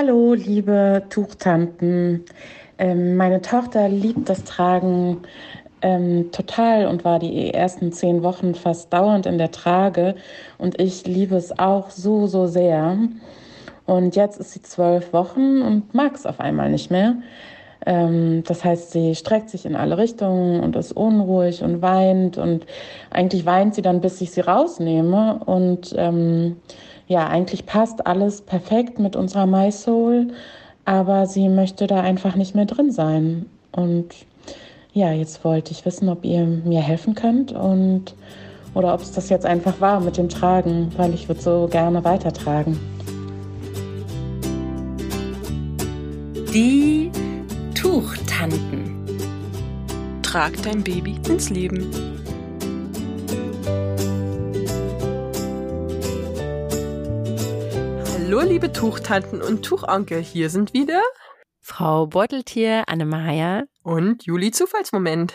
Hallo, liebe Tuchtanten. Ähm, meine Tochter liebt das Tragen ähm, total und war die ersten zehn Wochen fast dauernd in der Trage. Und ich liebe es auch so, so sehr. Und jetzt ist sie zwölf Wochen und mag es auf einmal nicht mehr. Ähm, das heißt, sie streckt sich in alle Richtungen und ist unruhig und weint. Und eigentlich weint sie dann, bis ich sie rausnehme. Und ähm, ja, eigentlich passt alles perfekt mit unserer My Soul, aber sie möchte da einfach nicht mehr drin sein. Und ja, jetzt wollte ich wissen, ob ihr mir helfen könnt und oder ob es das jetzt einfach war mit dem Tragen, weil ich würde so gerne weitertragen. Die Tuchtanten. Trag dein Baby ins Leben. Liebe Tuchtanten und Tuchonkel, hier sind wieder Frau Beuteltier, Anne-Maja und Juli Zufallsmoment.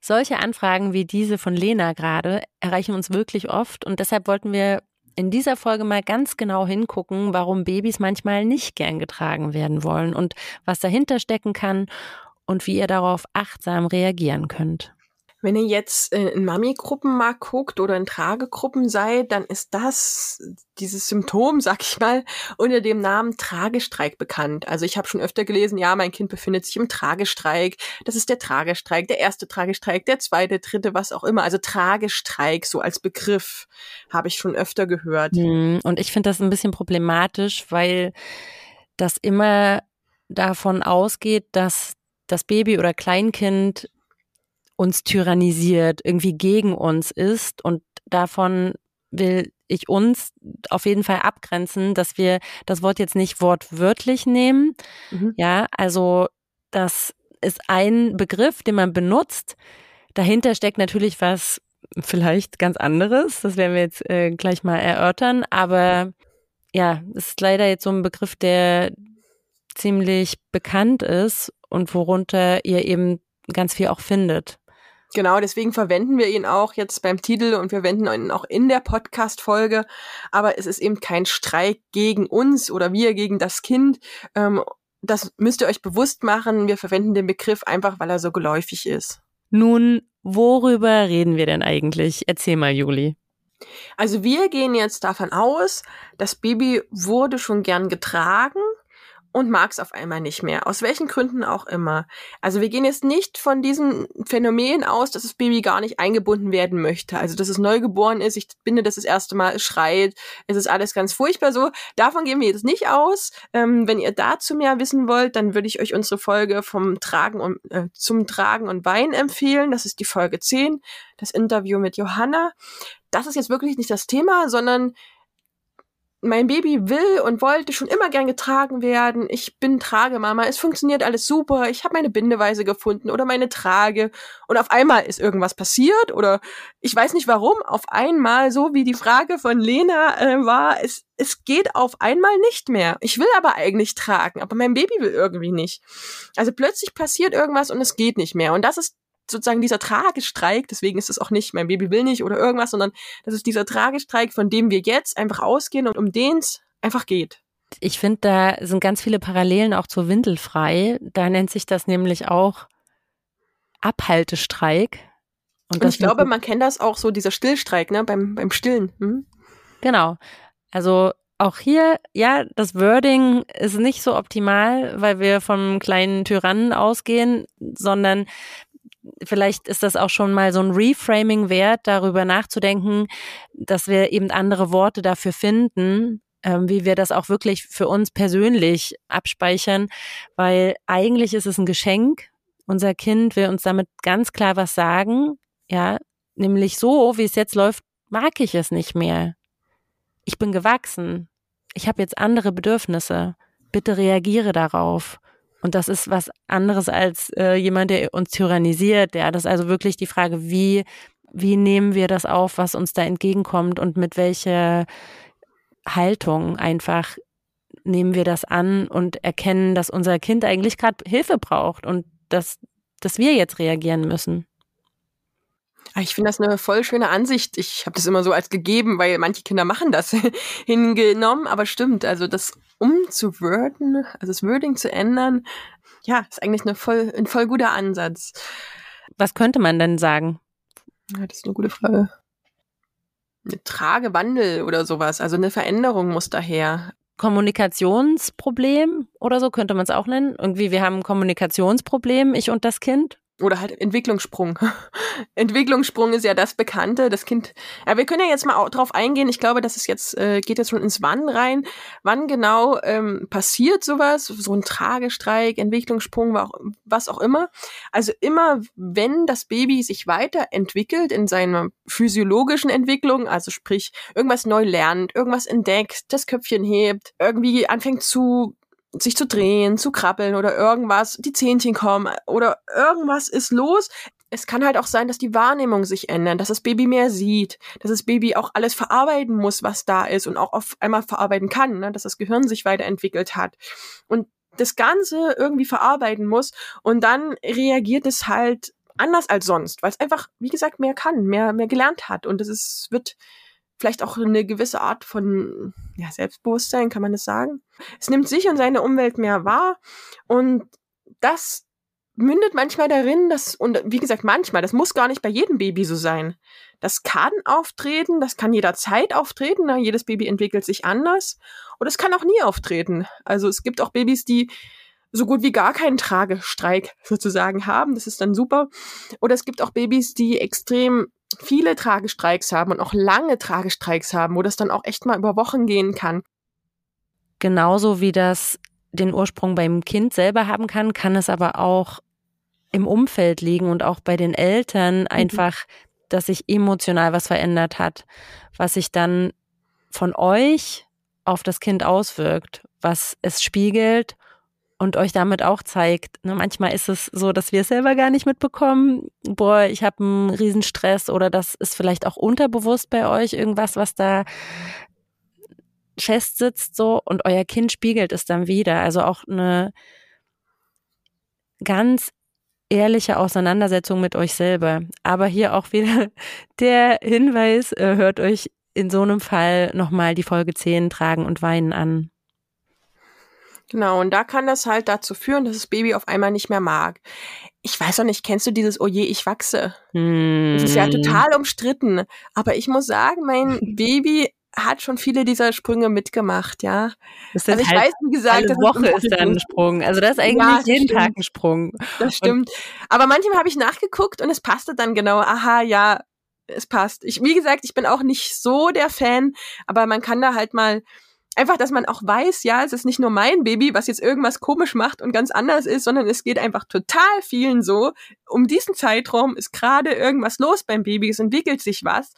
Solche Anfragen wie diese von Lena gerade erreichen uns wirklich oft und deshalb wollten wir in dieser Folge mal ganz genau hingucken, warum Babys manchmal nicht gern getragen werden wollen und was dahinter stecken kann und wie ihr darauf achtsam reagieren könnt. Wenn ihr jetzt in Mami-Gruppen mal guckt oder in Tragegruppen seid, dann ist das, dieses Symptom, sag ich mal, unter dem Namen Tragestreik bekannt. Also ich habe schon öfter gelesen, ja, mein Kind befindet sich im Tragestreik. Das ist der Tragestreik, der erste Tragestreik, der zweite, dritte, was auch immer. Also Tragestreik, so als Begriff, habe ich schon öfter gehört. Hm, und ich finde das ein bisschen problematisch, weil das immer davon ausgeht, dass das Baby oder Kleinkind uns tyrannisiert, irgendwie gegen uns ist. Und davon will ich uns auf jeden Fall abgrenzen, dass wir das Wort jetzt nicht wortwörtlich nehmen. Mhm. Ja, also das ist ein Begriff, den man benutzt. Dahinter steckt natürlich was vielleicht ganz anderes. Das werden wir jetzt äh, gleich mal erörtern. Aber ja, es ist leider jetzt so ein Begriff, der ziemlich bekannt ist und worunter ihr eben ganz viel auch findet. Genau, deswegen verwenden wir ihn auch jetzt beim Titel und wir verwenden ihn auch in der Podcast-Folge. Aber es ist eben kein Streik gegen uns oder wir gegen das Kind. Ähm, das müsst ihr euch bewusst machen. Wir verwenden den Begriff einfach, weil er so geläufig ist. Nun, worüber reden wir denn eigentlich? Erzähl mal, Juli. Also wir gehen jetzt davon aus, das Baby wurde schon gern getragen und mag es auf einmal nicht mehr. Aus welchen Gründen auch immer. Also wir gehen jetzt nicht von diesem Phänomen aus, dass das Baby gar nicht eingebunden werden möchte. Also dass es neugeboren ist, ich binde das das erste Mal, es schreit, es ist alles ganz furchtbar so. Davon gehen wir jetzt nicht aus. Ähm, wenn ihr dazu mehr wissen wollt, dann würde ich euch unsere Folge vom Tragen und äh, zum Tragen und Wein empfehlen. Das ist die Folge 10, das Interview mit Johanna. Das ist jetzt wirklich nicht das Thema, sondern mein Baby will und wollte schon immer gern getragen werden. Ich bin Tragemama. Es funktioniert alles super. Ich habe meine Bindeweise gefunden oder meine Trage. Und auf einmal ist irgendwas passiert oder ich weiß nicht warum. Auf einmal, so wie die Frage von Lena äh, war, es, es geht auf einmal nicht mehr. Ich will aber eigentlich tragen, aber mein Baby will irgendwie nicht. Also plötzlich passiert irgendwas und es geht nicht mehr. Und das ist sozusagen dieser Tragestreik, deswegen ist es auch nicht, mein Baby will nicht oder irgendwas, sondern das ist dieser Tragestreik, von dem wir jetzt einfach ausgehen und um den es einfach geht. Ich finde, da sind ganz viele Parallelen auch zur Windelfrei. Da nennt sich das nämlich auch Abhaltestreik. Und, und ich glaube, man kennt das auch so, dieser Stillstreik, ne, beim, beim Stillen. Hm? Genau. Also auch hier, ja, das Wording ist nicht so optimal, weil wir vom kleinen Tyrannen ausgehen, sondern vielleicht ist das auch schon mal so ein Reframing wert, darüber nachzudenken, dass wir eben andere Worte dafür finden, ähm, wie wir das auch wirklich für uns persönlich abspeichern, weil eigentlich ist es ein Geschenk. Unser Kind will uns damit ganz klar was sagen, ja, nämlich so, wie es jetzt läuft, mag ich es nicht mehr. Ich bin gewachsen. Ich habe jetzt andere Bedürfnisse. Bitte reagiere darauf. Und das ist was anderes als äh, jemand, der uns tyrannisiert. Ja, das ist also wirklich die Frage, wie, wie nehmen wir das auf, was uns da entgegenkommt und mit welcher Haltung einfach nehmen wir das an und erkennen, dass unser Kind eigentlich gerade Hilfe braucht und dass, dass wir jetzt reagieren müssen. Ah, ich finde das eine voll schöne Ansicht. Ich habe das immer so als gegeben, weil manche Kinder machen das hingenommen, aber stimmt, also das umzuworden, also das Wording zu ändern, ja, ist eigentlich eine voll, ein voll guter Ansatz. Was könnte man denn sagen? Ja, das ist eine gute Frage. Eine Tragewandel oder sowas, also eine Veränderung muss daher. Kommunikationsproblem oder so könnte man es auch nennen. Irgendwie, wir haben ein Kommunikationsproblem, ich und das Kind oder halt Entwicklungssprung. Entwicklungssprung ist ja das Bekannte. Das Kind. Ja, wir können ja jetzt mal drauf eingehen. Ich glaube, das ist jetzt äh, geht jetzt schon ins Wann rein. Wann genau ähm, passiert sowas? So ein Tragestreik, Entwicklungssprung, was auch immer. Also immer, wenn das Baby sich weiterentwickelt in seiner physiologischen Entwicklung, also sprich irgendwas neu lernt, irgendwas entdeckt, das Köpfchen hebt, irgendwie anfängt zu sich zu drehen, zu krabbeln oder irgendwas, die Zähnchen kommen oder irgendwas ist los. Es kann halt auch sein, dass die Wahrnehmung sich ändert, dass das Baby mehr sieht, dass das Baby auch alles verarbeiten muss, was da ist und auch auf einmal verarbeiten kann, ne? dass das Gehirn sich weiterentwickelt hat. Und das Ganze irgendwie verarbeiten muss und dann reagiert es halt anders als sonst, weil es einfach, wie gesagt, mehr kann, mehr, mehr gelernt hat und es ist, wird vielleicht auch eine gewisse Art von ja, Selbstbewusstsein, kann man das sagen. Es nimmt sich und seine Umwelt mehr wahr und das mündet manchmal darin, dass, und wie gesagt, manchmal, das muss gar nicht bei jedem Baby so sein. Das kann auftreten, das kann jederzeit auftreten, ne? jedes Baby entwickelt sich anders. Und es kann auch nie auftreten. Also es gibt auch Babys, die so gut wie gar keinen Tragestreik sozusagen haben. Das ist dann super. Oder es gibt auch Babys, die extrem viele Tragestreiks haben und auch lange Tragestreiks haben, wo das dann auch echt mal über Wochen gehen kann. Genauso wie das den Ursprung beim Kind selber haben kann, kann es aber auch im Umfeld liegen und auch bei den Eltern mhm. einfach, dass sich emotional was verändert hat, was sich dann von euch auf das Kind auswirkt, was es spiegelt und euch damit auch zeigt. Ne, manchmal ist es so, dass wir es selber gar nicht mitbekommen. Boah, ich habe einen Riesenstress oder das ist vielleicht auch unterbewusst bei euch irgendwas, was da fest sitzt so und euer Kind spiegelt es dann wieder. Also auch eine ganz ehrliche Auseinandersetzung mit euch selber. Aber hier auch wieder der Hinweis, äh, hört euch in so einem Fall nochmal die Folge 10 Tragen und Weinen an. Genau, und da kann das halt dazu führen, dass das Baby auf einmal nicht mehr mag. Ich weiß auch nicht, kennst du dieses Oje, oh ich wachse? Hm. Das ist ja total umstritten. Aber ich muss sagen, mein Baby hat schon viele dieser Sprünge mitgemacht, ja. Das also ich halt weiß, wie gesagt, alle Woche ist da ein Sprung. Also das ist eigentlich ja, jeden stimmt. Tag ein Sprung. Das stimmt. Und Aber manchmal habe ich nachgeguckt und es passte dann genau. Aha, ja, es passt. Ich, wie gesagt, ich bin auch nicht so der Fan, aber man kann da halt mal einfach, dass man auch weiß, ja, es ist nicht nur mein Baby, was jetzt irgendwas komisch macht und ganz anders ist, sondern es geht einfach total vielen so. Um diesen Zeitraum ist gerade irgendwas los beim Baby, es entwickelt sich was.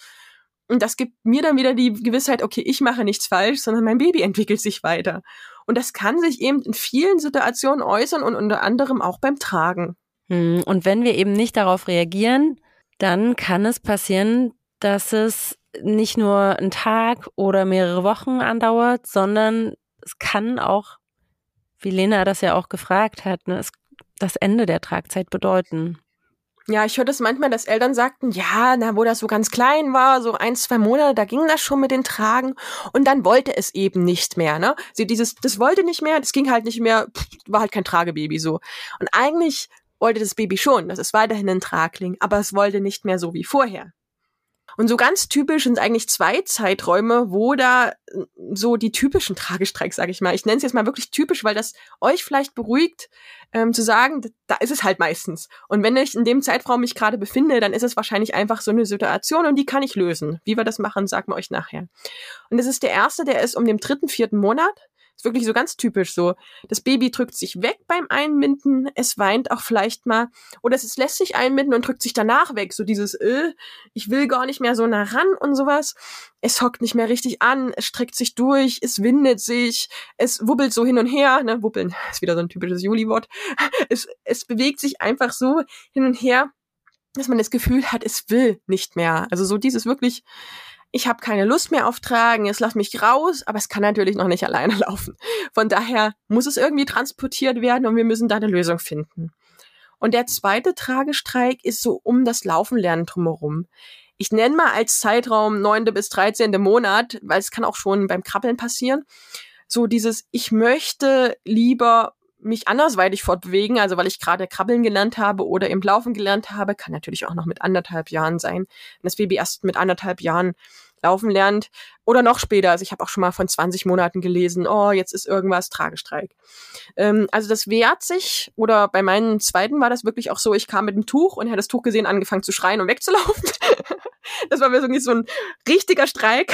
Und das gibt mir dann wieder die Gewissheit, okay, ich mache nichts falsch, sondern mein Baby entwickelt sich weiter. Und das kann sich eben in vielen Situationen äußern und unter anderem auch beim Tragen. Hm, und wenn wir eben nicht darauf reagieren, dann kann es passieren, dass es nicht nur einen Tag oder mehrere Wochen andauert, sondern es kann auch, wie Lena das ja auch gefragt hat, ne, es, das Ende der Tragzeit bedeuten. Ja, ich höre das manchmal, dass Eltern sagten, ja, na, wo das so ganz klein war, so ein, zwei Monate, da ging das schon mit den Tragen und dann wollte es eben nicht mehr, ne? Sie dieses, das wollte nicht mehr, das ging halt nicht mehr, pff, war halt kein Tragebaby so. Und eigentlich wollte das Baby schon, das ist weiterhin ein Tragling, aber es wollte nicht mehr so wie vorher. Und so ganz typisch sind eigentlich zwei Zeiträume, wo da äh, so die typischen Tragestreiks, sage ich mal, ich nenne es jetzt mal wirklich typisch, weil das euch vielleicht beruhigt, ähm, zu sagen, da ist es halt meistens. Und wenn ich in dem Zeitraum mich gerade befinde, dann ist es wahrscheinlich einfach so eine Situation und die kann ich lösen. Wie wir das machen, sagen wir euch nachher. Und das ist der erste, der ist um den dritten, vierten Monat. Ist wirklich so ganz typisch so. Das Baby drückt sich weg beim Einbinden, es weint auch vielleicht mal oder es lässt sich einbinden und drückt sich danach weg. So dieses, äh, ich will gar nicht mehr so nah ran und sowas. Es hockt nicht mehr richtig an, es streckt sich durch, es windet sich, es wubbelt so hin und her, ne, wubbeln ist wieder so ein typisches Juli-Wort. Es, es bewegt sich einfach so hin und her, dass man das Gefühl hat, es will nicht mehr. Also so dieses wirklich, ich habe keine Lust mehr auf Tragen, jetzt lass mich raus, aber es kann natürlich noch nicht alleine laufen. Von daher muss es irgendwie transportiert werden und wir müssen da eine Lösung finden. Und der zweite Tragestreik ist so um das Laufenlernen drumherum. Ich nenne mal als Zeitraum 9. bis 13. Monat, weil es kann auch schon beim Krabbeln passieren. So dieses, ich möchte lieber mich andersweitig fortbewegen, also weil ich gerade krabbeln gelernt habe oder im Laufen gelernt habe, kann natürlich auch noch mit anderthalb Jahren sein. Wenn das Baby erst mit anderthalb Jahren laufen lernt oder noch später. Also ich habe auch schon mal von 20 Monaten gelesen, oh, jetzt ist irgendwas Tragestreik. Ähm, also das wehrt sich oder bei meinen zweiten war das wirklich auch so, ich kam mit dem Tuch und er hat das Tuch gesehen, angefangen zu schreien und wegzulaufen. das war wirklich so ein richtiger Streik.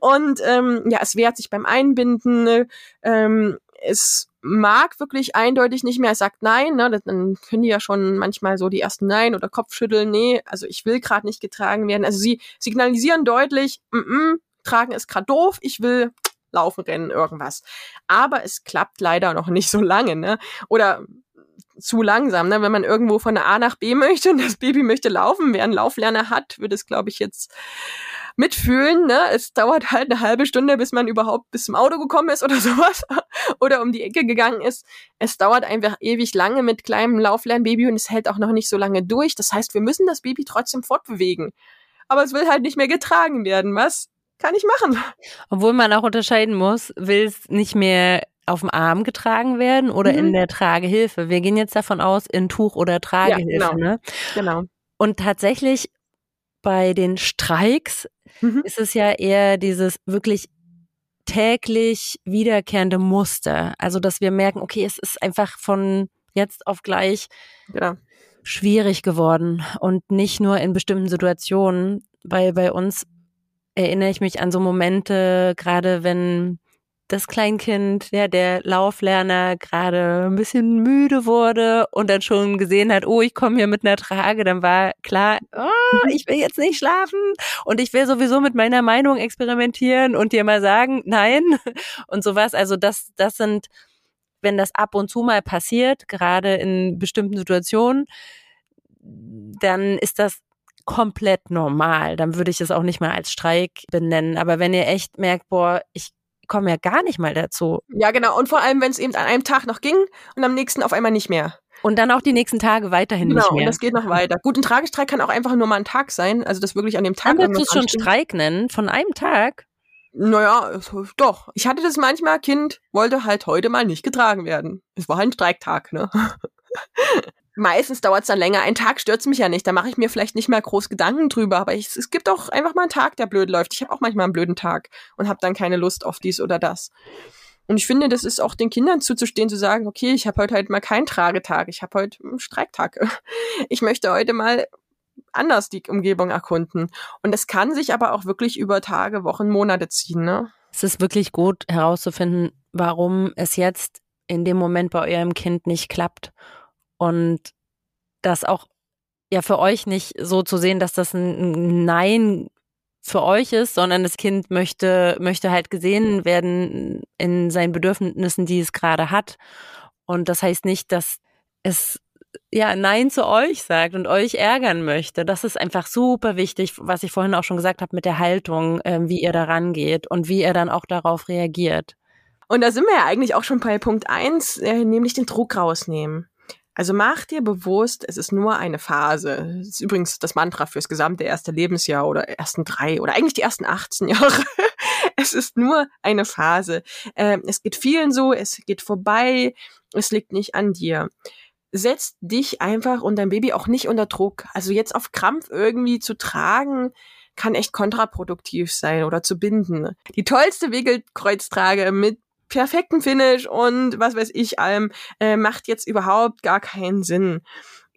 und ähm, ja, es wehrt sich beim Einbinden. Ähm, es mag wirklich eindeutig nicht mehr, er sagt nein, ne, dann können die ja schon manchmal so die ersten Nein oder Kopfschütteln, nee, also ich will gerade nicht getragen werden. Also sie signalisieren deutlich, mm -mm, tragen ist gerade doof, ich will laufen, rennen, irgendwas. Aber es klappt leider noch nicht so lange, ne? Oder zu langsam, ne? Wenn man irgendwo von A nach B möchte und das Baby möchte laufen, wer einen Lauflerner hat, wird es, glaube ich, jetzt mitfühlen. Ne? Es dauert halt eine halbe Stunde, bis man überhaupt bis zum Auto gekommen ist oder sowas oder um die Ecke gegangen ist. Es dauert einfach ewig lange mit kleinem Lauflernbaby und es hält auch noch nicht so lange durch. Das heißt, wir müssen das Baby trotzdem fortbewegen. Aber es will halt nicht mehr getragen werden. Was kann ich machen? Obwohl man auch unterscheiden muss, will es nicht mehr auf dem Arm getragen werden oder mhm. in der Tragehilfe. Wir gehen jetzt davon aus, in Tuch oder Tragehilfe. Ja, genau. Ne? genau. Und tatsächlich bei den Streiks mhm. ist es ja eher dieses wirklich täglich wiederkehrende Muster. Also, dass wir merken, okay, es ist einfach von jetzt auf gleich ja. schwierig geworden und nicht nur in bestimmten Situationen, weil bei uns erinnere ich mich an so Momente, gerade wenn das Kleinkind, ja, der Lauflerner gerade ein bisschen müde wurde und dann schon gesehen hat, oh, ich komme hier mit einer Trage, dann war klar, oh, ich will jetzt nicht schlafen und ich will sowieso mit meiner Meinung experimentieren und dir mal sagen, nein und sowas. Also das, das sind, wenn das ab und zu mal passiert, gerade in bestimmten Situationen, dann ist das komplett normal. Dann würde ich es auch nicht mal als Streik benennen. Aber wenn ihr echt merkt, boah, ich komme ja gar nicht mal dazu. Ja, genau. Und vor allem, wenn es eben an einem Tag noch ging und am nächsten auf einmal nicht mehr. Und dann auch die nächsten Tage weiterhin genau, nicht mehr. Genau, das geht noch weiter. Gut, ein Tragestreik kann auch einfach nur mal ein Tag sein, also das wirklich an dem Tag. Kannst du es schon Streik nennen, von einem Tag? Naja, doch. Ich hatte das manchmal, Kind wollte halt heute mal nicht getragen werden. Es war halt ein Streiktag, ne? meistens dauert es dann länger. Ein Tag stört mich ja nicht. Da mache ich mir vielleicht nicht mehr groß Gedanken drüber. Aber ich, es gibt auch einfach mal einen Tag, der blöd läuft. Ich habe auch manchmal einen blöden Tag und habe dann keine Lust auf dies oder das. Und ich finde, das ist auch den Kindern zuzustehen, zu sagen, okay, ich habe heute halt mal keinen Tragetag, ich habe heute einen Streiktag. Ich möchte heute mal anders die Umgebung erkunden. Und es kann sich aber auch wirklich über Tage, Wochen, Monate ziehen. Ne? Es ist wirklich gut herauszufinden, warum es jetzt in dem Moment bei eurem Kind nicht klappt und das auch ja für euch nicht so zu sehen, dass das ein Nein für euch ist, sondern das Kind möchte, möchte halt gesehen werden in seinen Bedürfnissen, die es gerade hat. Und das heißt nicht, dass es ja Nein zu euch sagt und euch ärgern möchte. Das ist einfach super wichtig, was ich vorhin auch schon gesagt habe mit der Haltung, äh, wie ihr da rangeht und wie ihr dann auch darauf reagiert. Und da sind wir ja eigentlich auch schon bei Punkt eins, äh, nämlich den Druck rausnehmen. Also mach dir bewusst, es ist nur eine Phase. Das ist übrigens das Mantra fürs gesamte erste Lebensjahr oder ersten drei oder eigentlich die ersten 18 Jahre. es ist nur eine Phase. Ähm, es geht vielen so, es geht vorbei, es liegt nicht an dir. Setz dich einfach und dein Baby auch nicht unter Druck. Also jetzt auf Krampf irgendwie zu tragen, kann echt kontraproduktiv sein oder zu binden. Die tollste Wickelkreuztrage mit perfekten Finish und was weiß ich allem, äh, macht jetzt überhaupt gar keinen Sinn.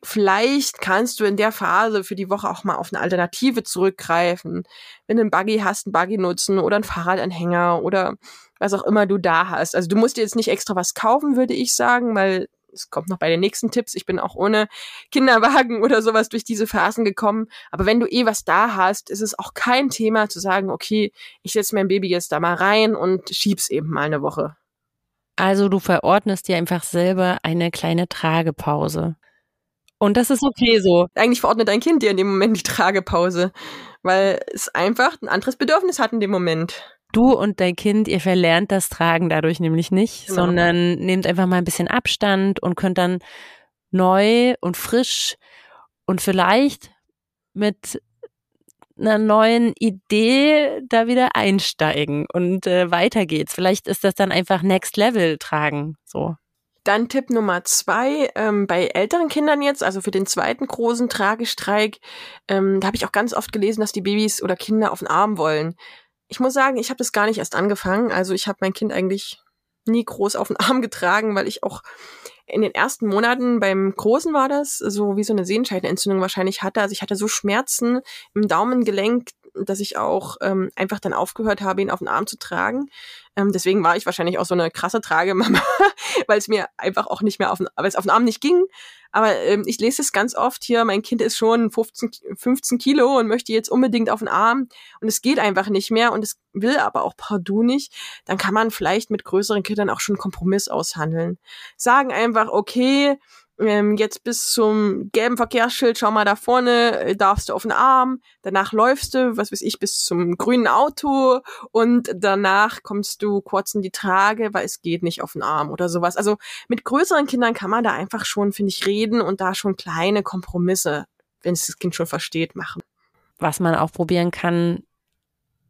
Vielleicht kannst du in der Phase für die Woche auch mal auf eine Alternative zurückgreifen. Wenn du einen Buggy hast, einen Buggy nutzen oder einen Fahrradanhänger oder was auch immer du da hast. Also du musst dir jetzt nicht extra was kaufen, würde ich sagen, weil es kommt noch bei den nächsten Tipps. Ich bin auch ohne Kinderwagen oder sowas durch diese Phasen gekommen. Aber wenn du eh was da hast, ist es auch kein Thema zu sagen, okay, ich setze mein Baby jetzt da mal rein und schieb's eben mal eine Woche. Also du verordnest dir einfach selber eine kleine Tragepause. Und das ist okay so. Eigentlich verordnet dein Kind dir in dem Moment die Tragepause, weil es einfach ein anderes Bedürfnis hat in dem Moment du und dein Kind, ihr verlernt das Tragen dadurch nämlich nicht, genau. sondern nehmt einfach mal ein bisschen Abstand und könnt dann neu und frisch und vielleicht mit einer neuen Idee da wieder einsteigen und äh, weiter geht's. Vielleicht ist das dann einfach Next Level tragen, so. Dann Tipp Nummer zwei, ähm, bei älteren Kindern jetzt, also für den zweiten großen Tragestreik, ähm, da habe ich auch ganz oft gelesen, dass die Babys oder Kinder auf den Arm wollen. Ich muss sagen, ich habe das gar nicht erst angefangen. Also ich habe mein Kind eigentlich nie groß auf den Arm getragen, weil ich auch in den ersten Monaten beim Großen war das, so wie so eine Sehenscheidenentzündung wahrscheinlich hatte. Also ich hatte so Schmerzen im Daumengelenk, dass ich auch ähm, einfach dann aufgehört habe, ihn auf den Arm zu tragen. Ähm, deswegen war ich wahrscheinlich auch so eine krasse Tragemama, weil es mir einfach auch nicht mehr auf den, weil es auf den Arm nicht ging. Aber ähm, ich lese es ganz oft hier, mein Kind ist schon 15, 15 Kilo und möchte jetzt unbedingt auf den Arm und es geht einfach nicht mehr und es will aber auch partout nicht. Dann kann man vielleicht mit größeren Kindern auch schon einen Kompromiss aushandeln. Sagen einfach, okay, ähm, jetzt bis zum gelben Verkehrsschild, schau mal da vorne, äh, darfst du auf den Arm, danach läufst du, was weiß ich, bis zum grünen Auto und danach kommst du kurz in die Trage, weil es geht nicht auf den Arm oder sowas. Also mit größeren Kindern kann man da einfach schon, finde ich, reden und da schon kleine Kompromisse, wenn es das Kind schon versteht, machen. Was man auch probieren kann,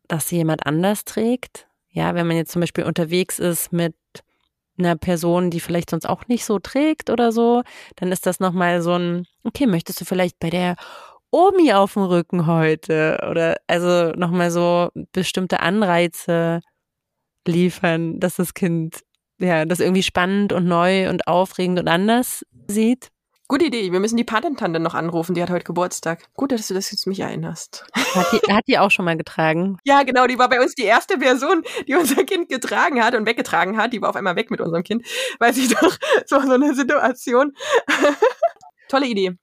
dass jemand anders trägt. Ja, wenn man jetzt zum Beispiel unterwegs ist mit einer Person, die vielleicht sonst auch nicht so trägt oder so, dann ist das nochmal so ein, okay, möchtest du vielleicht bei der Omi auf dem Rücken heute? Oder also nochmal so bestimmte Anreize liefern, dass das Kind ja das irgendwie spannend und neu und aufregend und anders sieht. Gute Idee. Wir müssen die Patentante noch anrufen. Die hat heute Geburtstag. Gut, dass du das jetzt mich erinnerst. Hat die, hat die auch schon mal getragen? Ja, genau. Die war bei uns die erste Person, die unser Kind getragen hat und weggetragen hat. Die war auf einmal weg mit unserem Kind, weil sie doch so so eine Situation. Tolle Idee.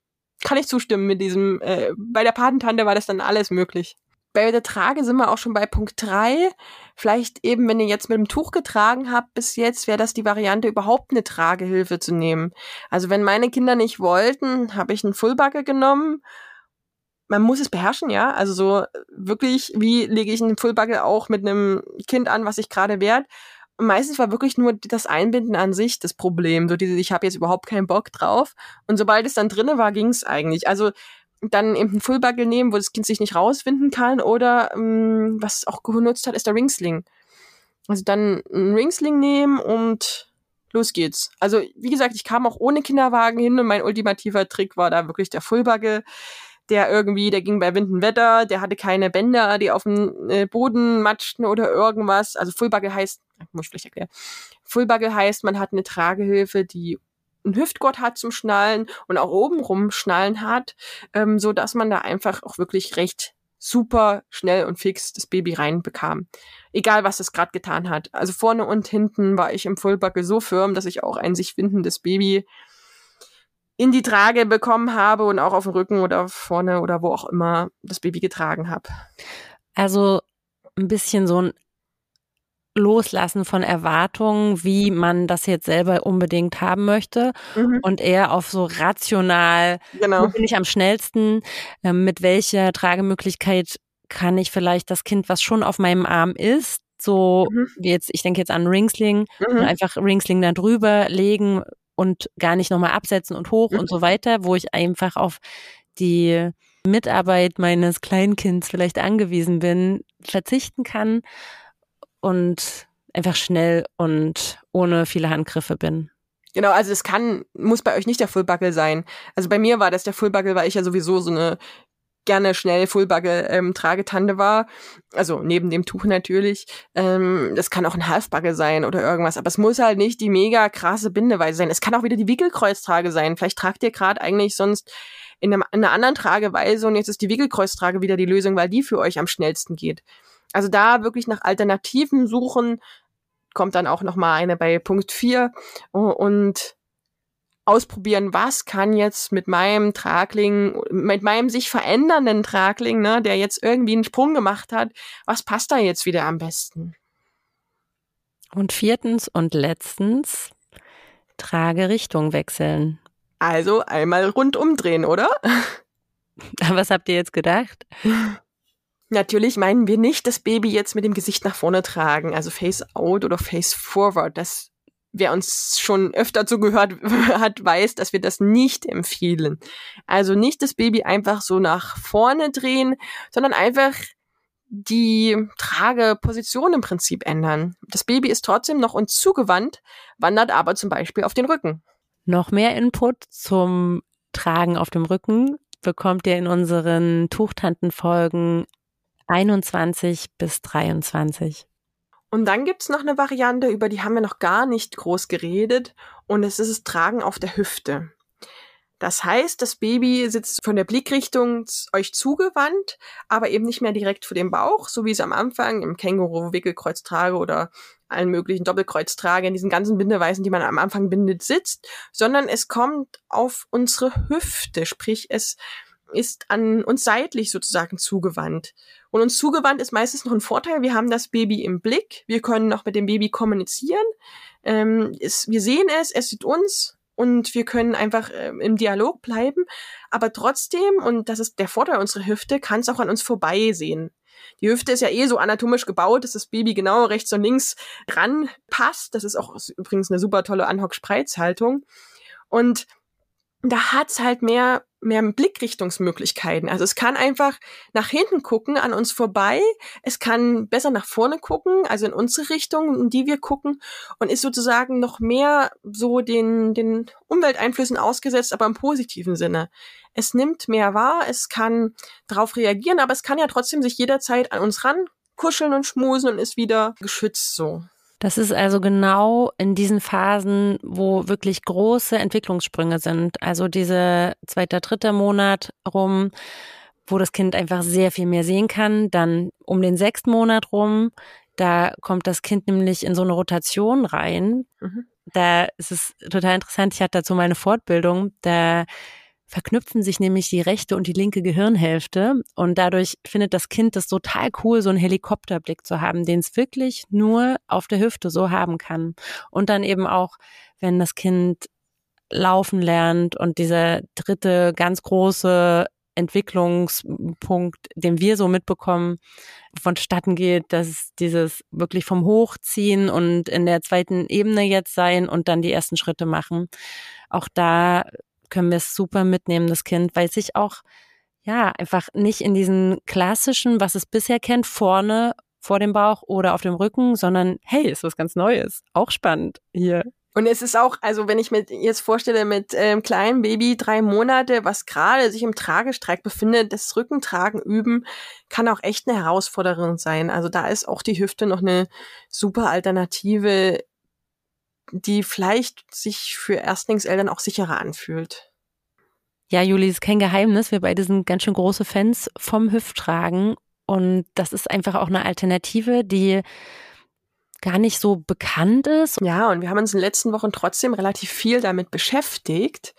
Kann ich zustimmen mit diesem. Äh, bei der Patentante war das dann alles möglich bei der Trage sind wir auch schon bei Punkt drei. Vielleicht eben, wenn ihr jetzt mit dem Tuch getragen habt bis jetzt, wäre das die Variante, überhaupt eine Tragehilfe zu nehmen. Also wenn meine Kinder nicht wollten, habe ich einen Fullbacke genommen. Man muss es beherrschen, ja. Also so wirklich, wie lege ich einen Fullbacke auch mit einem Kind an, was sich gerade wehrt. Und meistens war wirklich nur das Einbinden an sich das Problem. So diese, ich habe jetzt überhaupt keinen Bock drauf. Und sobald es dann drinne war, ging es eigentlich. Also dann eben einen Fullbuckle nehmen, wo das Kind sich nicht rausfinden kann. Oder ähm, was auch genutzt hat, ist der Ringsling. Also dann einen Ringsling nehmen und los geht's. Also wie gesagt, ich kam auch ohne Kinderwagen hin und mein ultimativer Trick war da wirklich der Fullbuckle. Der irgendwie, der ging bei Wind und Wetter, der hatte keine Bänder, die auf dem äh, Boden matschten oder irgendwas. Also Fullbuckle heißt, muss ich vielleicht erklären. Fullbuckle heißt, man hat eine Tragehilfe, die einen Hüftgurt hat zum Schnallen und auch obenrum Schnallen hat, ähm, so dass man da einfach auch wirklich recht super schnell und fix das Baby reinbekam. Egal, was es gerade getan hat. Also vorne und hinten war ich im Fullbuckle so firm, dass ich auch ein sich windendes Baby in die Trage bekommen habe und auch auf dem Rücken oder vorne oder wo auch immer das Baby getragen habe. Also ein bisschen so ein Loslassen von Erwartungen, wie man das jetzt selber unbedingt haben möchte mhm. und eher auf so rational, genau. wo bin ich am schnellsten, äh, mit welcher Tragemöglichkeit kann ich vielleicht das Kind, was schon auf meinem Arm ist, so mhm. wie jetzt, ich denke jetzt an Ringsling, mhm. einfach Ringsling dann drüber legen und gar nicht nochmal absetzen und hoch und mhm. so weiter, wo ich einfach auf die Mitarbeit meines Kleinkinds vielleicht angewiesen bin, verzichten kann und einfach schnell und ohne viele Handgriffe bin. Genau, also es kann, muss bei euch nicht der Fullbuckle sein. Also bei mir war das der Fullbuckle, weil ich ja sowieso so eine gerne schnell Fullbuckle ähm, Tragetante war. Also neben dem Tuch natürlich. Ähm, das kann auch ein Halfbuckle sein oder irgendwas. Aber es muss halt nicht die mega krasse Bindeweise sein. Es kann auch wieder die Wickelkreuztrage sein. Vielleicht tragt ihr gerade eigentlich sonst in, einem, in einer anderen Trageweise und jetzt ist die Wickelkreuztrage wieder die Lösung, weil die für euch am schnellsten geht. Also da wirklich nach Alternativen suchen, kommt dann auch noch mal eine bei Punkt 4 und ausprobieren, was kann jetzt mit meinem Tragling, mit meinem sich verändernden Tragling, ne, der jetzt irgendwie einen Sprung gemacht hat, was passt da jetzt wieder am besten? Und viertens und letztens, Tragerichtung wechseln. Also einmal rundum drehen, oder? Was habt ihr jetzt gedacht? Natürlich meinen wir nicht das Baby jetzt mit dem Gesicht nach vorne tragen, also face out oder face forward. Das wer uns schon öfter zugehört hat, weiß, dass wir das nicht empfehlen. Also nicht das Baby einfach so nach vorne drehen, sondern einfach die Trageposition im Prinzip ändern. Das Baby ist trotzdem noch uns zugewandt, wandert aber zum Beispiel auf den Rücken. Noch mehr Input zum Tragen auf dem Rücken bekommt ihr in unseren Tuchtantenfolgen 21 bis 23. Und dann gibt's noch eine Variante, über die haben wir noch gar nicht groß geredet, und es ist das Tragen auf der Hüfte. Das heißt, das Baby sitzt von der Blickrichtung euch zugewandt, aber eben nicht mehr direkt vor dem Bauch, so wie es am Anfang im Känguru Wickelkreuztrage oder allen möglichen Doppelkreuztrage in diesen ganzen Bindeweisen, die man am Anfang bindet, sitzt, sondern es kommt auf unsere Hüfte, sprich es ist an uns seitlich sozusagen zugewandt. Und uns zugewandt ist meistens noch ein Vorteil. Wir haben das Baby im Blick. Wir können noch mit dem Baby kommunizieren. Ähm, es, wir sehen es, es sieht uns und wir können einfach äh, im Dialog bleiben. Aber trotzdem, und das ist der Vorteil unserer Hüfte, kann es auch an uns vorbeisehen. Die Hüfte ist ja eh so anatomisch gebaut, dass das Baby genau rechts und links ran passt. Das ist auch übrigens eine super tolle Anhock-Spreizhaltung. Und da hat's halt mehr mehr Blickrichtungsmöglichkeiten. Also es kann einfach nach hinten gucken, an uns vorbei. Es kann besser nach vorne gucken, also in unsere Richtung, in die wir gucken und ist sozusagen noch mehr so den, den Umwelteinflüssen ausgesetzt, aber im positiven Sinne. Es nimmt mehr wahr, es kann darauf reagieren, aber es kann ja trotzdem sich jederzeit an uns ran kuscheln und schmusen und ist wieder geschützt so. Das ist also genau in diesen Phasen, wo wirklich große Entwicklungssprünge sind. Also diese zweiter, dritter Monat rum, wo das Kind einfach sehr viel mehr sehen kann. Dann um den sechsten Monat rum, da kommt das Kind nämlich in so eine Rotation rein. Mhm. Da ist es total interessant. Ich hatte dazu meine Fortbildung. Da verknüpfen sich nämlich die rechte und die linke Gehirnhälfte und dadurch findet das Kind das total cool, so einen Helikopterblick zu haben, den es wirklich nur auf der Hüfte so haben kann. Und dann eben auch, wenn das Kind laufen lernt und dieser dritte ganz große Entwicklungspunkt, den wir so mitbekommen, vonstatten geht, dass dieses wirklich vom Hochziehen und in der zweiten Ebene jetzt sein und dann die ersten Schritte machen. Auch da können wir es super mitnehmen, das Kind, weil sich auch ja einfach nicht in diesen klassischen, was es bisher kennt, vorne vor dem Bauch oder auf dem Rücken, sondern hey, ist was ganz Neues, auch spannend hier. Und es ist auch, also wenn ich mir jetzt vorstelle, mit ähm, kleinem Baby drei Monate, was gerade sich im Tragestreik befindet, das Rückentragen üben, kann auch echt eine Herausforderung sein. Also da ist auch die Hüfte noch eine super Alternative, die vielleicht sich für Erstlingseltern auch sicherer anfühlt. Ja, Juli, ist kein Geheimnis. Wir beide sind ganz schön große Fans vom Hüfttragen. Und das ist einfach auch eine Alternative, die gar nicht so bekannt ist. Ja, und wir haben uns in den letzten Wochen trotzdem relativ viel damit beschäftigt,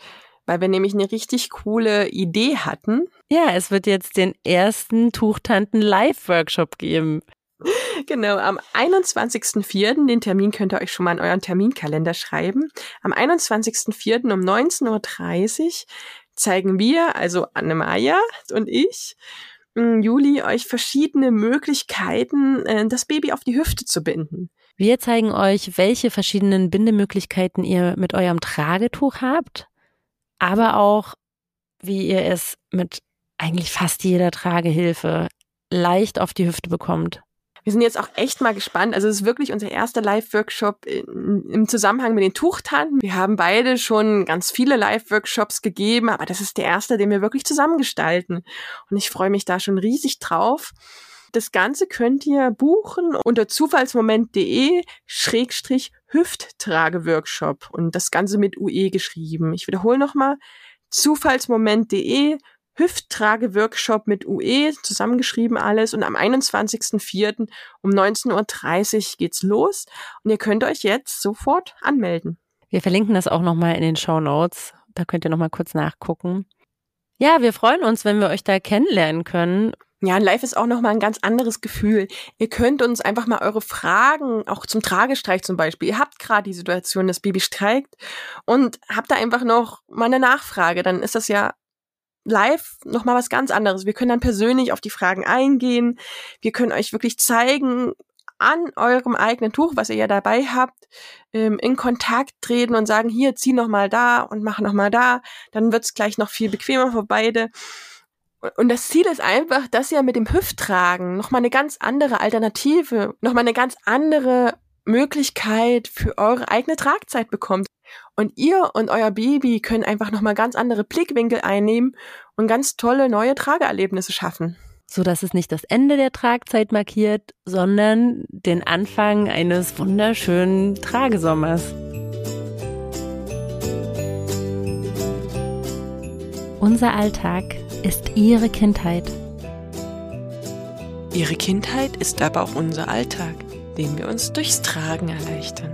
weil wir nämlich eine richtig coole Idee hatten. Ja, es wird jetzt den ersten Tuchtanten Live-Workshop geben. Genau, am 21.04., den Termin könnt ihr euch schon mal in euren Terminkalender schreiben. Am 21.04. um 19.30 Uhr zeigen wir, also Annemaja und ich, mm, Juli, euch verschiedene Möglichkeiten, äh, das Baby auf die Hüfte zu binden. Wir zeigen euch, welche verschiedenen Bindemöglichkeiten ihr mit eurem Tragetuch habt, aber auch, wie ihr es mit eigentlich fast jeder Tragehilfe leicht auf die Hüfte bekommt wir sind jetzt auch echt mal gespannt. Also es ist wirklich unser erster Live-Workshop im Zusammenhang mit den Tuchtanten. Wir haben beide schon ganz viele Live-Workshops gegeben, aber das ist der erste, den wir wirklich zusammengestalten. Und ich freue mich da schon riesig drauf. Das Ganze könnt ihr buchen unter zufallsmoment.de Schrägstrich Hüfttrage-Workshop und das Ganze mit UE geschrieben. Ich wiederhole nochmal zufallsmoment.de Hüfttrage-Workshop mit UE, zusammengeschrieben alles. Und am 21.04. um 19.30 Uhr geht's los. Und ihr könnt euch jetzt sofort anmelden. Wir verlinken das auch nochmal in den Show Notes. Da könnt ihr nochmal kurz nachgucken. Ja, wir freuen uns, wenn wir euch da kennenlernen können. Ja, live ist auch nochmal ein ganz anderes Gefühl. Ihr könnt uns einfach mal eure Fragen, auch zum Tragestreich zum Beispiel. Ihr habt gerade die Situation, das Baby streikt und habt da einfach noch mal eine Nachfrage. Dann ist das ja live nochmal was ganz anderes. Wir können dann persönlich auf die Fragen eingehen. Wir können euch wirklich zeigen, an eurem eigenen Tuch, was ihr ja dabei habt, ähm, in Kontakt treten und sagen, hier, zieh noch mal da und mach noch mal da, dann wird's gleich noch viel bequemer für beide. Und das Ziel ist einfach, dass ihr mit dem Hüfttragen noch mal eine ganz andere Alternative, noch mal eine ganz andere Möglichkeit für eure eigene Tragzeit bekommt. Und ihr und euer Baby können einfach noch mal ganz andere Blickwinkel einnehmen und ganz tolle neue Trageerlebnisse schaffen so dass es nicht das Ende der Tragzeit markiert, sondern den Anfang eines wunderschönen Tragesommers. Unser Alltag ist Ihre Kindheit. Ihre Kindheit ist aber auch unser Alltag, den wir uns durchs Tragen erleichtern.